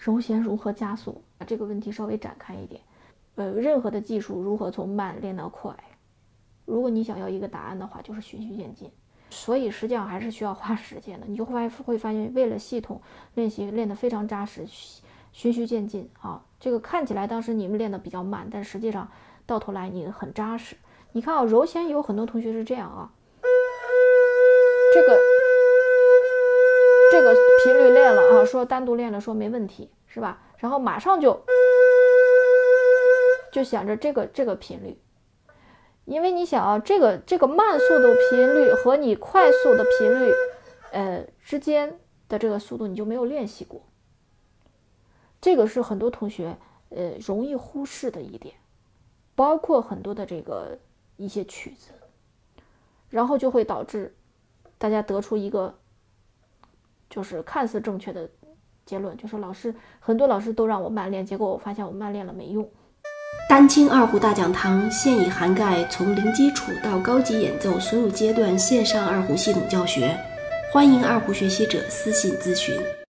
柔弦如何加速？把这个问题稍微展开一点。呃，任何的技术如何从慢练到快？如果你想要一个答案的话，就是循序渐进。所以实际上还是需要花时间的。你就会会发现，为了系统练习练得非常扎实，循序渐进啊。这个看起来当时你们练得比较慢，但实际上到头来你很扎实。你看啊，柔弦有很多同学是这样啊，这个这个频率练了啊，说单独练了说没问题是吧？然后马上就就想着这个这个频率。因为你想啊，这个这个慢速度频率和你快速的频率，呃之间的这个速度你就没有练习过，这个是很多同学呃容易忽视的一点，包括很多的这个一些曲子，然后就会导致大家得出一个就是看似正确的结论，就是老师很多老师都让我慢练，结果我发现我慢练了没用。丹青二胡大讲堂现已涵盖从零基础到高级演奏所有阶段线上二胡系统教学，欢迎二胡学习者私信咨询。